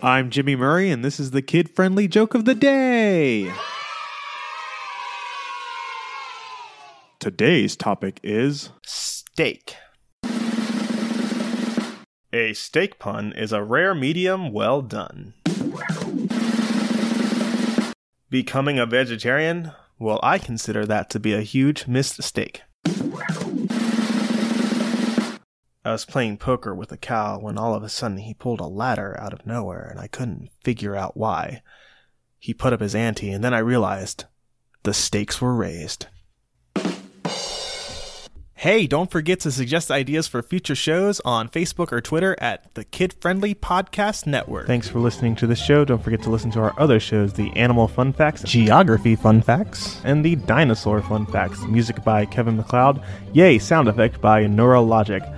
I'm Jimmy Murray, and this is the kid friendly joke of the day. Today's topic is Steak. A steak pun is a rare medium well done. Becoming a vegetarian? Well, I consider that to be a huge mistake. I was playing poker with a cow when all of a sudden he pulled a ladder out of nowhere and I couldn't figure out why. He put up his ante and then I realized the stakes were raised. Hey, don't forget to suggest ideas for future shows on Facebook or Twitter at the Kid Friendly Podcast Network. Thanks for listening to this show. Don't forget to listen to our other shows the Animal Fun Facts, Geography Fun Facts, and the Dinosaur Fun Facts. Music by Kevin MacLeod. Yay, sound effect by Neurologic.